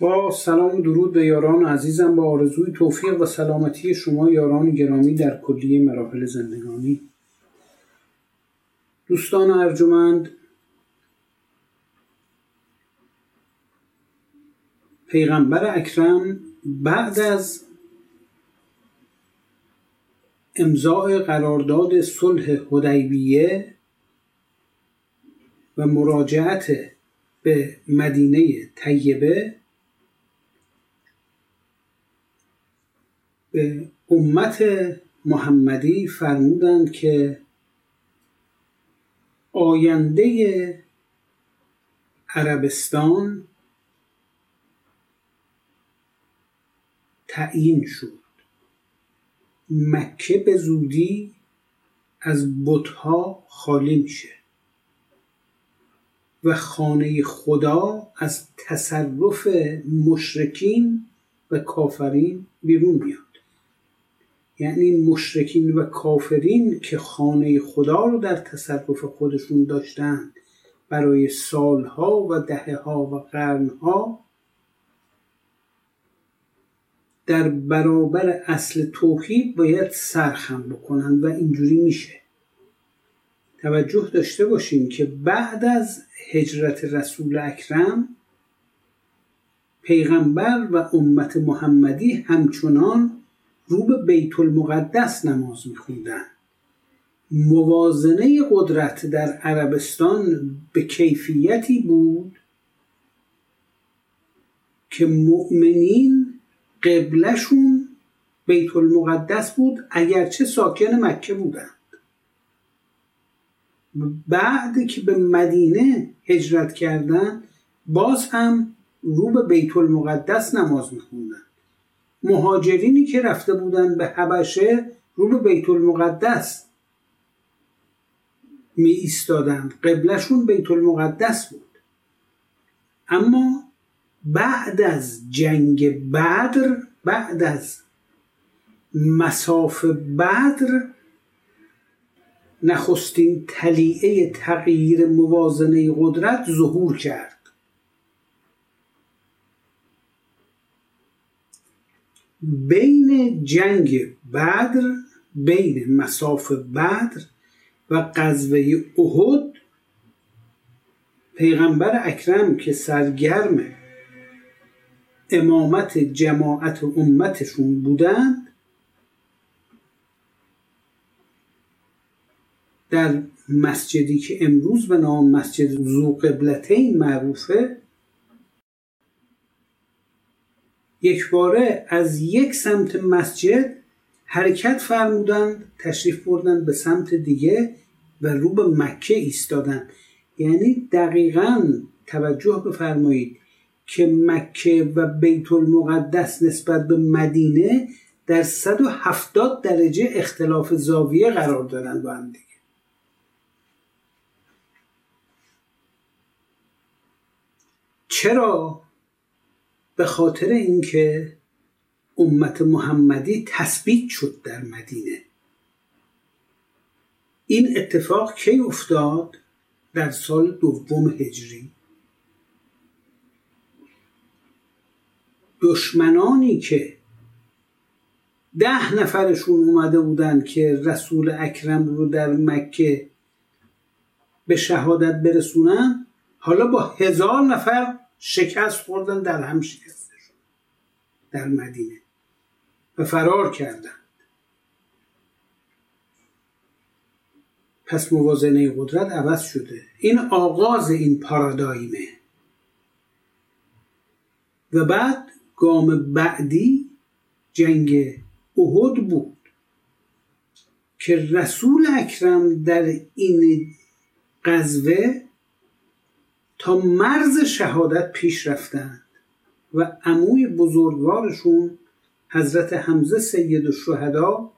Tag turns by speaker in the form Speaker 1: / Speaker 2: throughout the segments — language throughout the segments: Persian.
Speaker 1: با سلام و درود به یاران عزیزم با آرزوی توفیق و سلامتی شما یاران گرامی در کلیه مراحل زندگانی. دوستان ارجمند پیغمبر اکرم بعد از امضاع قرارداد صلح حدیبیه و مراجعت به مدینه طیبه به امت محمدی فرمودند که آینده عربستان تعیین شد. مکه به زودی از بتها خالی میشه و خانه خدا از تصرف مشرکین و کافرین بیرون میاد. یعنی مشرکین و کافرین که خانه خدا رو در تصرف خودشون داشتند برای سالها و دهه ها و قرنها در برابر اصل توحید باید سرخم بکنن و اینجوری میشه. توجه داشته باشیم که بعد از هجرت رسول اکرم پیغمبر و امت محمدی همچنان رو به بیت المقدس نماز میخوندن. موازنه قدرت در عربستان به کیفیتی بود که مؤمنین قبلشون بیت المقدس بود اگرچه ساکن مکه بودند. بعد که به مدینه هجرت کردن باز هم رو به بیت المقدس نماز میخوندن. مهاجرینی که رفته بودن به حبشه رو به بیت المقدس می ایستادند. قبلشون بیت المقدس بود. اما بعد از جنگ بدر بعد از مساف بدر نخستین تلیعه تغییر موازنه قدرت ظهور کرد. بین جنگ بدر بین مساف بدر و غزوه احد پیغمبر اکرم که سرگرم امامت جماعت امتشون بودند در مسجدی که امروز به نام مسجد زو قبلتین معروفه یک باره از یک سمت مسجد حرکت فرمودند تشریف بردن به سمت دیگه و رو به مکه ایستادن یعنی دقیقا توجه بفرمایید که مکه و بیت المقدس نسبت به مدینه در 170 درجه اختلاف زاویه قرار دارن با هم دیگه. چرا؟ به خاطر اینکه امت محمدی تثبیت شد در مدینه. این اتفاق کی افتاد در سال دوم هجری؟ دشمنانی که ده نفرشون اومده بودن که رسول اکرم رو در مکه به شهادت برسونن حالا با هزار نفر شکست خوردن در هم شکسته شد. در مدینه. و فرار کردند. پس موازنه قدرت عوض شده. این آغاز این پارادایمه و بعد گام بعدی جنگ احد بود. که رسول اکرم در این غزوه تا مرز شهادت پیش رفتند و عموی بزرگوارشون حضرت حمزه سید الشهدا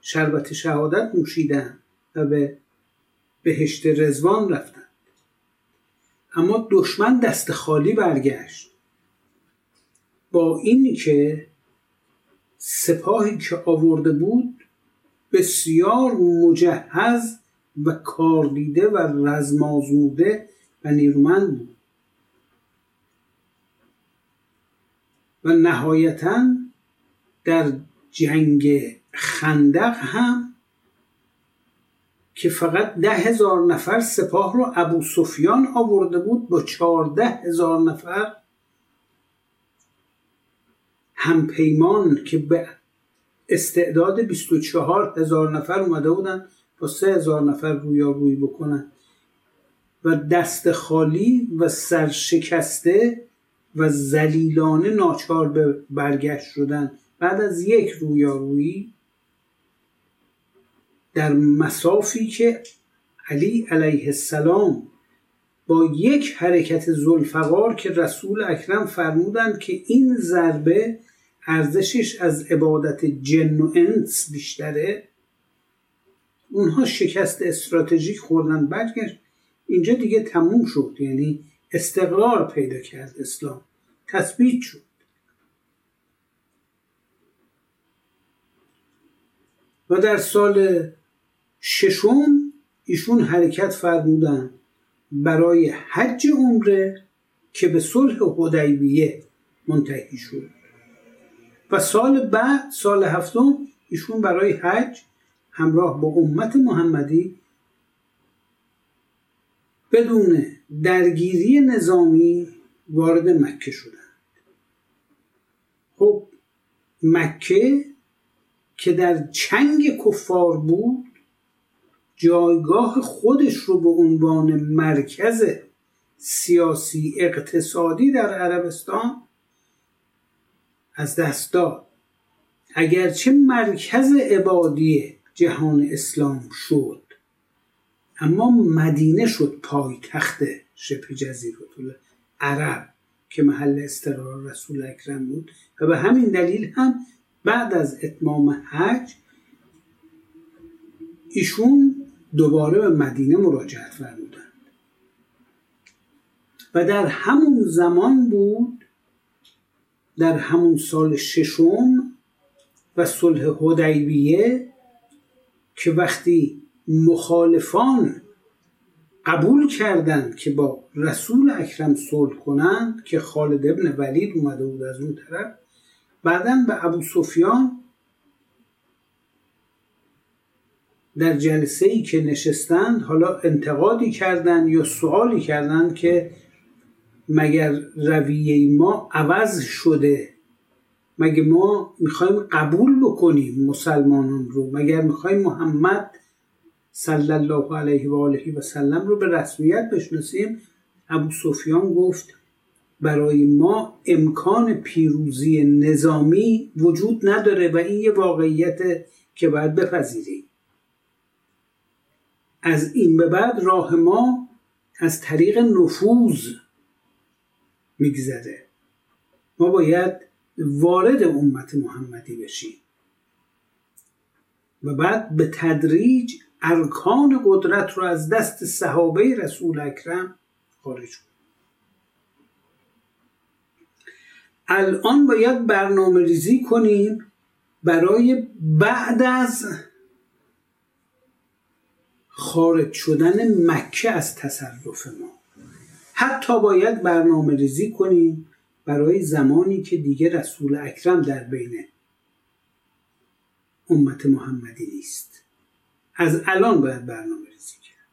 Speaker 1: شربت شهادت نوشیدند و به بهشت رزوان رفتند. اما دشمن دست خالی برگشت. با این که سپاهی که آورده بود بسیار مجهز و کاردیده و رزمازوده و نیرومند بود. و نهایتا در جنگ خندق هم که فقط ده هزار نفر سپاه رو ابو سفیان آورده بود با چهارده هزار نفر همپیمان که به استعداد 24 هزار نفر اومده بودن با سه هزار نفر رویارویی بکنن. و دست خالی و سرشکسته و زلیلانه ناچار به برگشت شدن. بعد از یک رویارویی در مسافی که علی علیه السلام با یک حرکت زلفقار که رسول اکرم فرمودند که این ضربه ارزشش از عبادت جن و انس بیشتره اونها شکست استراتژیک خوردن برگشت اینجا دیگه تموم شد. یعنی استقرار پیدا کرد اسلام. تثبیت شد. و در سال ششم ایشون حرکت فرمودن برای حج عمره که به صلح حدیبیه منتهی شد. و سال بعد سال هفتم ایشون برای حج همراه با امت محمدی بدون درگیری نظامی وارد مکه شدند. خب مکه که در چنگ کفار بود جایگاه خودش رو به عنوان مرکز سیاسی اقتصادی در عربستان از دست داد. اگرچه مرکز عبادی جهان اسلام شد. اما مدینه شد پایتخت شبه جزیره عرب که محل استقرار رسول اکرم بود. و به همین دلیل هم بعد از اتمام حج ایشون دوباره به مدینه مراجعت فرمودند. و در همون زمان بود در همون سال ششم و صلح حدیبیه که وقتی مخالفان قبول کردند که با رسول اکرم صلح کنند که خالد ابن ولید اومده بود از اون طرف. بعدا به ابو سفیان در جلسه ای که نشستند حالا انتقادی کردند یا سوالی کردند که مگر رویه ما عوض شده مگه ما می‌خوایم قبول بکنیم مسلمانان رو مگر می‌خوایم محمد صلی الله علیه و آله و سلم رو به رسمیت بشناسیم. ابو سفیان گفت برای ما امکان پیروزی نظامی وجود نداره و این یه واقعیت که باید بپذیریم. از این به بعد راه ما از طریق نفوذ میگذره. ما باید وارد امت محمدی بشیم. و بعد به تدریج ارکان قدرت رو از دست صحابه رسول اکرم خارج کنیم الان باید برنامه ریزی کنیم برای بعد از خارج شدن مکه از تصرف ما. حتی باید برنامه ریزی کنیم برای زمانی که دیگه رسول اکرم در بین امت محمدی نیست. از الان باید برنامه ریزی کرد.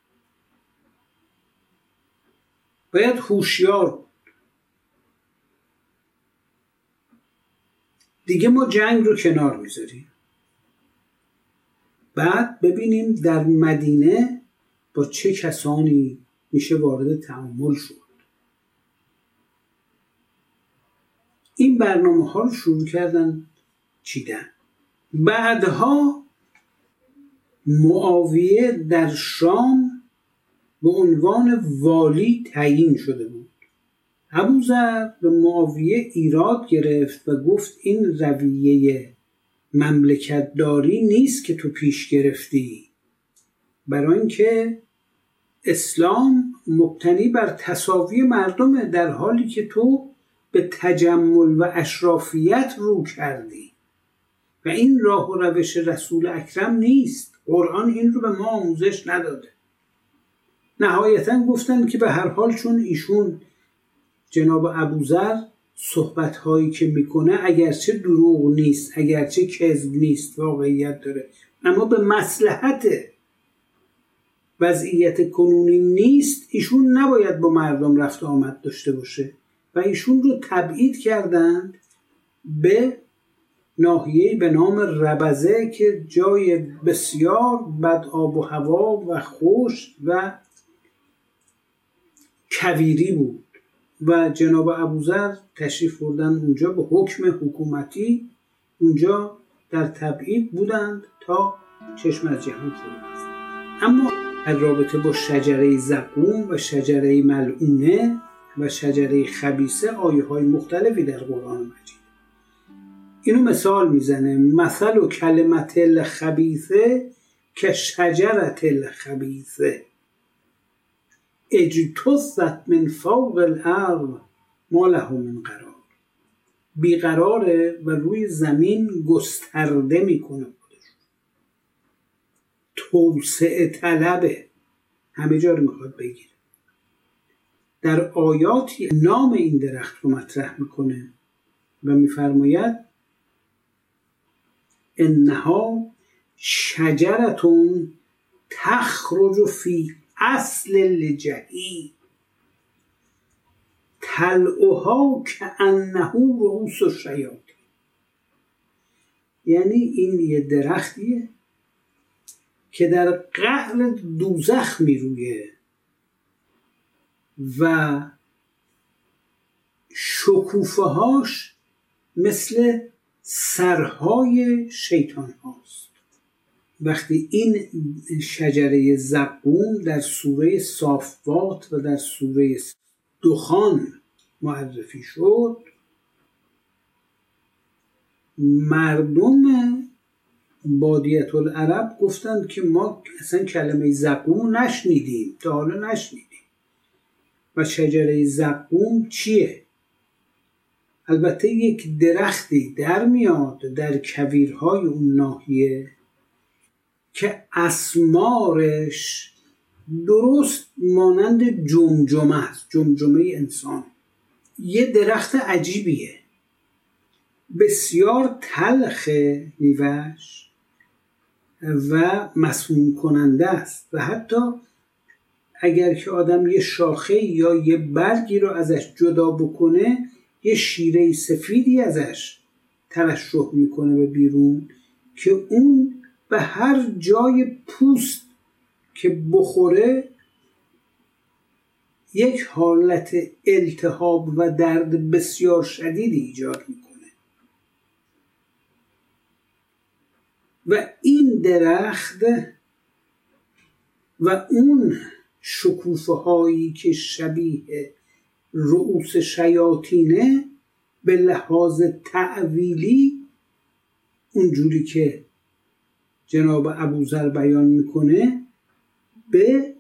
Speaker 1: باید هوشیار دیگه ما جنگ رو کنار می‌ذاریم. بعد ببینیم در مدینه با چه کسانی میشه وارد تعامل شد. این برنامه ها رو شروع کردن چیدن. بعدها معاویه در شام به عنوان والی تعیین شده بود. ابوذر به معاویه ایراد گرفت و گفت این رویه مملکت داری نیست که تو پیش گرفتی. برای اینکه اسلام مبتنی بر تصاوی مردمه در حالی که تو به تجمل و اشرافیت رو کردی. و این راه و روش رسول اکرم نیست. قرآن این رو به ما آموزش نداده. نهایتا گفتن که به هر حال چون ایشون جناب ابوذر صحبت هایی که می‌کنه اگرچه دروغ نیست اگرچه کذب نیست واقعیت داره اما به مسلحت وضعیت کنونی نیست ایشون نباید با مردم رفت آمد داشته باشه. و ایشون رو تبعید کردند به ناحیه به نام ربزه که جای بسیار بد آب و هوا و خوش و کویری بود. و جناب ابوذر تشریف بردن اونجا به حکم حکومتی اونجا در تبعید بودند تا چشم از جهان فرو اما در رابطه با شجره زقوم و شجره ملعونه و شجره خبیسه آیه های مختلفی در قرآن مجید اینو مثال می‌زنه. مثل و کلمت الخبیثه که شجرت الخبیثه. اجتثت من فوق الارض ما له من قرار. بیقراره و روی زمین گسترده می‌کنه خودش. توسعه طلبه. همه جا رو می‌خواد بگیره. در آیاتی نام این درخت رو مطرح می‌کنه و میفرماید انها شجرتون تخرج فی اصل لجهی تلعها که انه رؤوس شیاطین یعنی این یه درختیه که در قعر دوزخ میرویه و شکوفه هاش مثل سرهای شیطان هاست. وقتی این شجره زقوم در سوره صافات و در سوره دخان معرفی شد مردم بادیت العرب گفتند که ما اصلا کلمه زقوم نشنیدیم تا حالا نشنیدیم. و شجره زقوم چیه؟ البته یک درختی در میاد در کویرهای اون ناحیه که اسمارش درست مانند جمجمه است جمجمه انسان. یه درخت عجیبیه. بسیار تلخ میوش و مسموم کننده است و حتی اگر که آدم یه شاخه یا یه برگی رو ازش جدا بکنه یه شیره سفیدی ازش ترشح می‌کنه به بیرون که اون به هر جای پوست که بخوره یک حالت التهاب و درد بسیار شدیدی ایجاد می‌کنه. و این درخت و اون شکوفه هایی که شبیه رؤوس شیاطینه به لحاظ تعویلی اونجوری که جناب ابوذر بیان می‌کنه به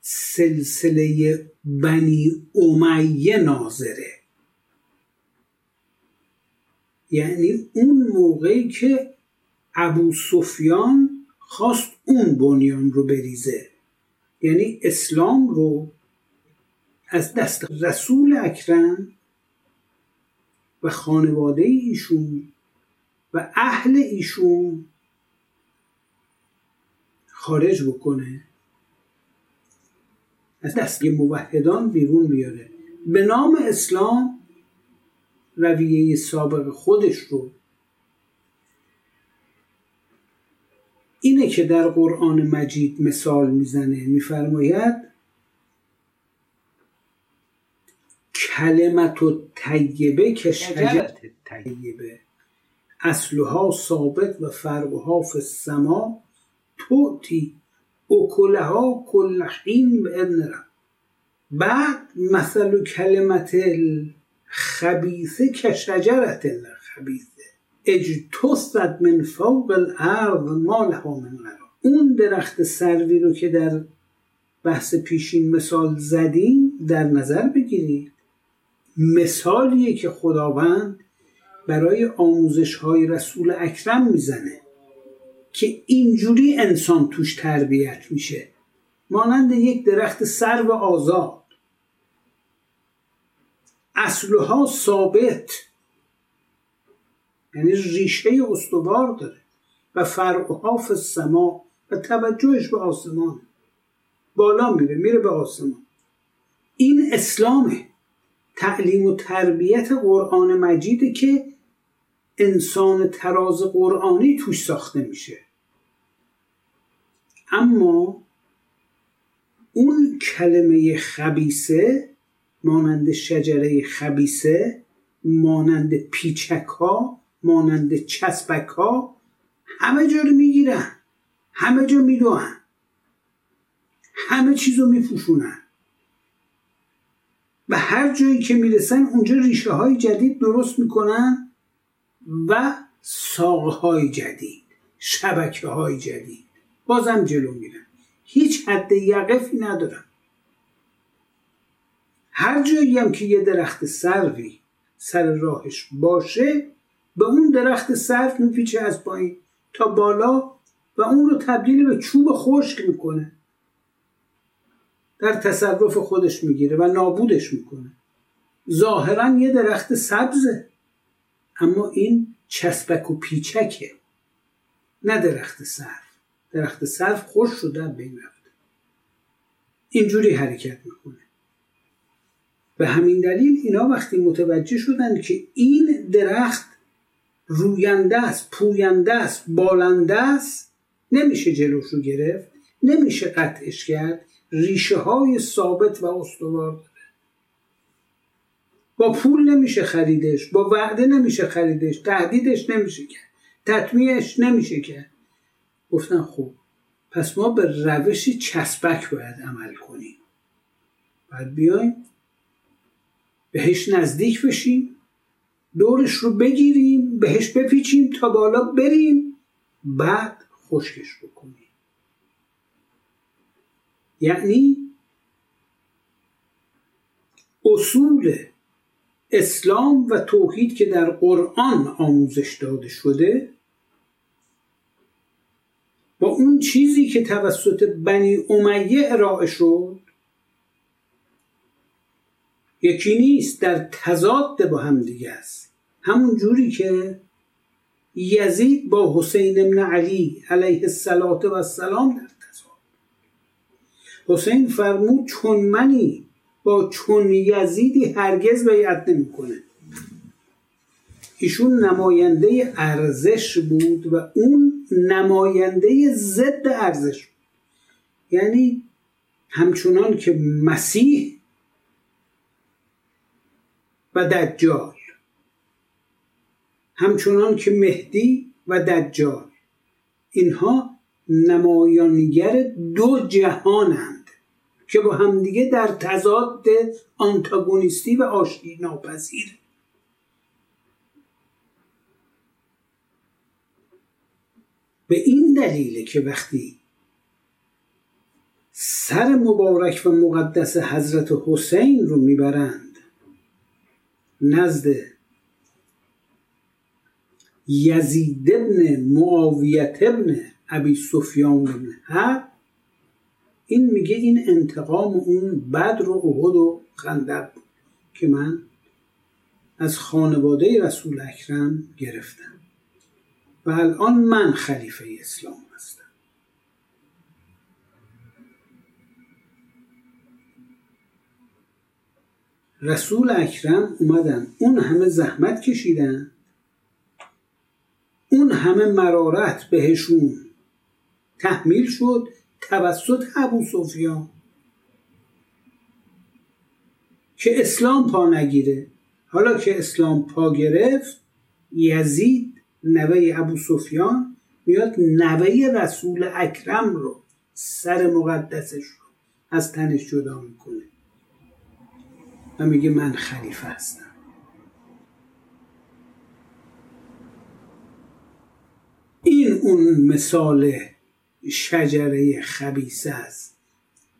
Speaker 1: سلسله بنی امیه ناظره. یعنی اون موقعی که ابو سفیان خواست اون بنیان رو بریزه. یعنی اسلام رو از دست رسول اکرم و خانواده ایشون و اهل ایشون خارج بکنه از دست موحدان بیرون بیاره. به نام اسلام رویه سابق خودش رو. اینه که در قرآن مجید مثال می‌زنه میفرماید کلمت و طیبه که شجرت طیبه. اصلها ثابت و فرعها فی السما. توتی اکلها کل حین به اذن بعد مثل کلمت الخبیثه که شجرت الخبیثه. اجتثت من فوق الارض ما لها من قرار اون درخت سروی رو که در بحث پیشین مثال زدیم در نظر بگیرید. مثالیه که خداوند برای آموزش های رسول اکرم می‌زنه که اینجوری انسان توش تربیت میشه. مانند یک درخت سرو آزاد. اصلها ثابت. یعنی ریشه استوار داره و فرعها السما و توجهش به آسمان. بالا میره میره به آسمان. این اسلامه. تعلیم و تربیت قرآن مجیده که انسان تراز قرآنی توش ساخته میشه. اما اون کلمه خبیسه مانند شجره خبیسه مانند پیچک ها مانند چسبک ها همه جا رو می‌گیرن همه جا میدوهن همه چیز رو میپوشونن و هر جایی که می‌رسن اونجا ریشه های جدید درست می‌کنن و ساقه های جدید شبکه های جدید. بازم جلو میرن. هیچ حد یقفی ندارن. هر جایی هم که یه درخت سروی سر راهش باشه به اون درخت سرو میپیچه از پایین تا بالا و اون رو تبدیل به چوب خشک می‌کنه. در تصرف خودش می‌گیره و نابودش می‌کنه. ظاهرا یه درخت سبزه اما این چسبک و پیچکه. نه درخت سرف درخت سرف خوش شده بین رفته. اینجوری حرکت می‌کنه. به همین دلیل اینا وقتی متوجه شدن که این درخت روینده است پوینده است بالنده است نمیشه جلوش رو گرفت نمیشه قطعش کرد. ریشه های ثابت و استوار داره. با پول نمیشه خریدش با وعده نمیشه خریدش تهدیدش نمیشه کرد تطمیعش نمیشه کرد. گفتن خوب پس ما به روش چسبک باید عمل کنیم. باید بیایم بهش نزدیک بشیم دورش رو بگیریم بهش بپیچیم تا بالا بریم بعد خشکش بکنیم. یعنی اصول اسلام و توحید که در قرآن آموزش داده شده با اون چیزی که توسط بنی امیه ارائه شد یکی نیست در تضاد با هم دیگه است. همون جوری که یزید با حسین ابن علی علیه السلام در حسین فرمود چون منی با چون یزیدی هرگز بیعت نمی‌کنه. ایشون نماینده ارزش بود و اون نماینده ضد ارزش یعنی همچنان که مسیح و دجال. همچنان که مهدی و دجال. اینها نمایانگر دو جهانند که با همدیگه در تضاد آنتاگونیستی و آشتی ناپذیر. به این دلیل که وقتی سر مبارک و مقدس حضرت حسین رو می‌برند نزد یزید ابن معاویت ابن ابی سفیان بن حرب این میگه این انتقام اون بدر و احد و خندق که من از خانواده رسول اکرم گرفتم و الان من خلیفه اسلام هستم. رسول اکرم اومدن اون همه زحمت کشیدن اون همه مرارت بهشون تحمیل شد. توسط ابو سفیان که اسلام پا نگیره. حالا که اسلام پا گرفت یزید نوه ابو سفیان میاد نوه رسول اکرم رو سر مقدسش رو از تنش جدا می‌کنه. و میگه من خلیفه هستم. این اون مثال شجره خبیسه است.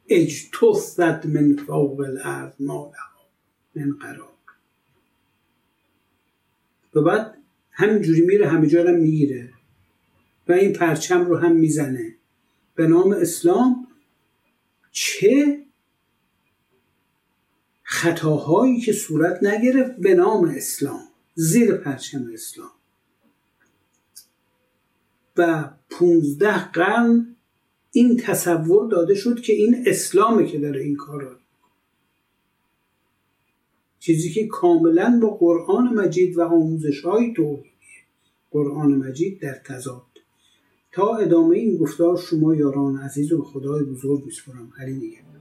Speaker 1: اجتثت من فوق الارض ما من قرار. و بعد همینجوری میره همه جا می‌گیره. و این پرچم رو هم می‌زنه. به نام اسلام چه خطاهایی که صورت نگرفت به نام اسلام زیر پرچم اسلام. و پونزده قرن این تصور داده شد که این اسلامه که داره این کار رو چیزی که کاملا با قرآن مجید و آموزش های توحیدی. قرآن مجید در تضاد. تا ادامه این گفتار شما یاران عزیز و خدای بزرگ میسپرم علی نگهدار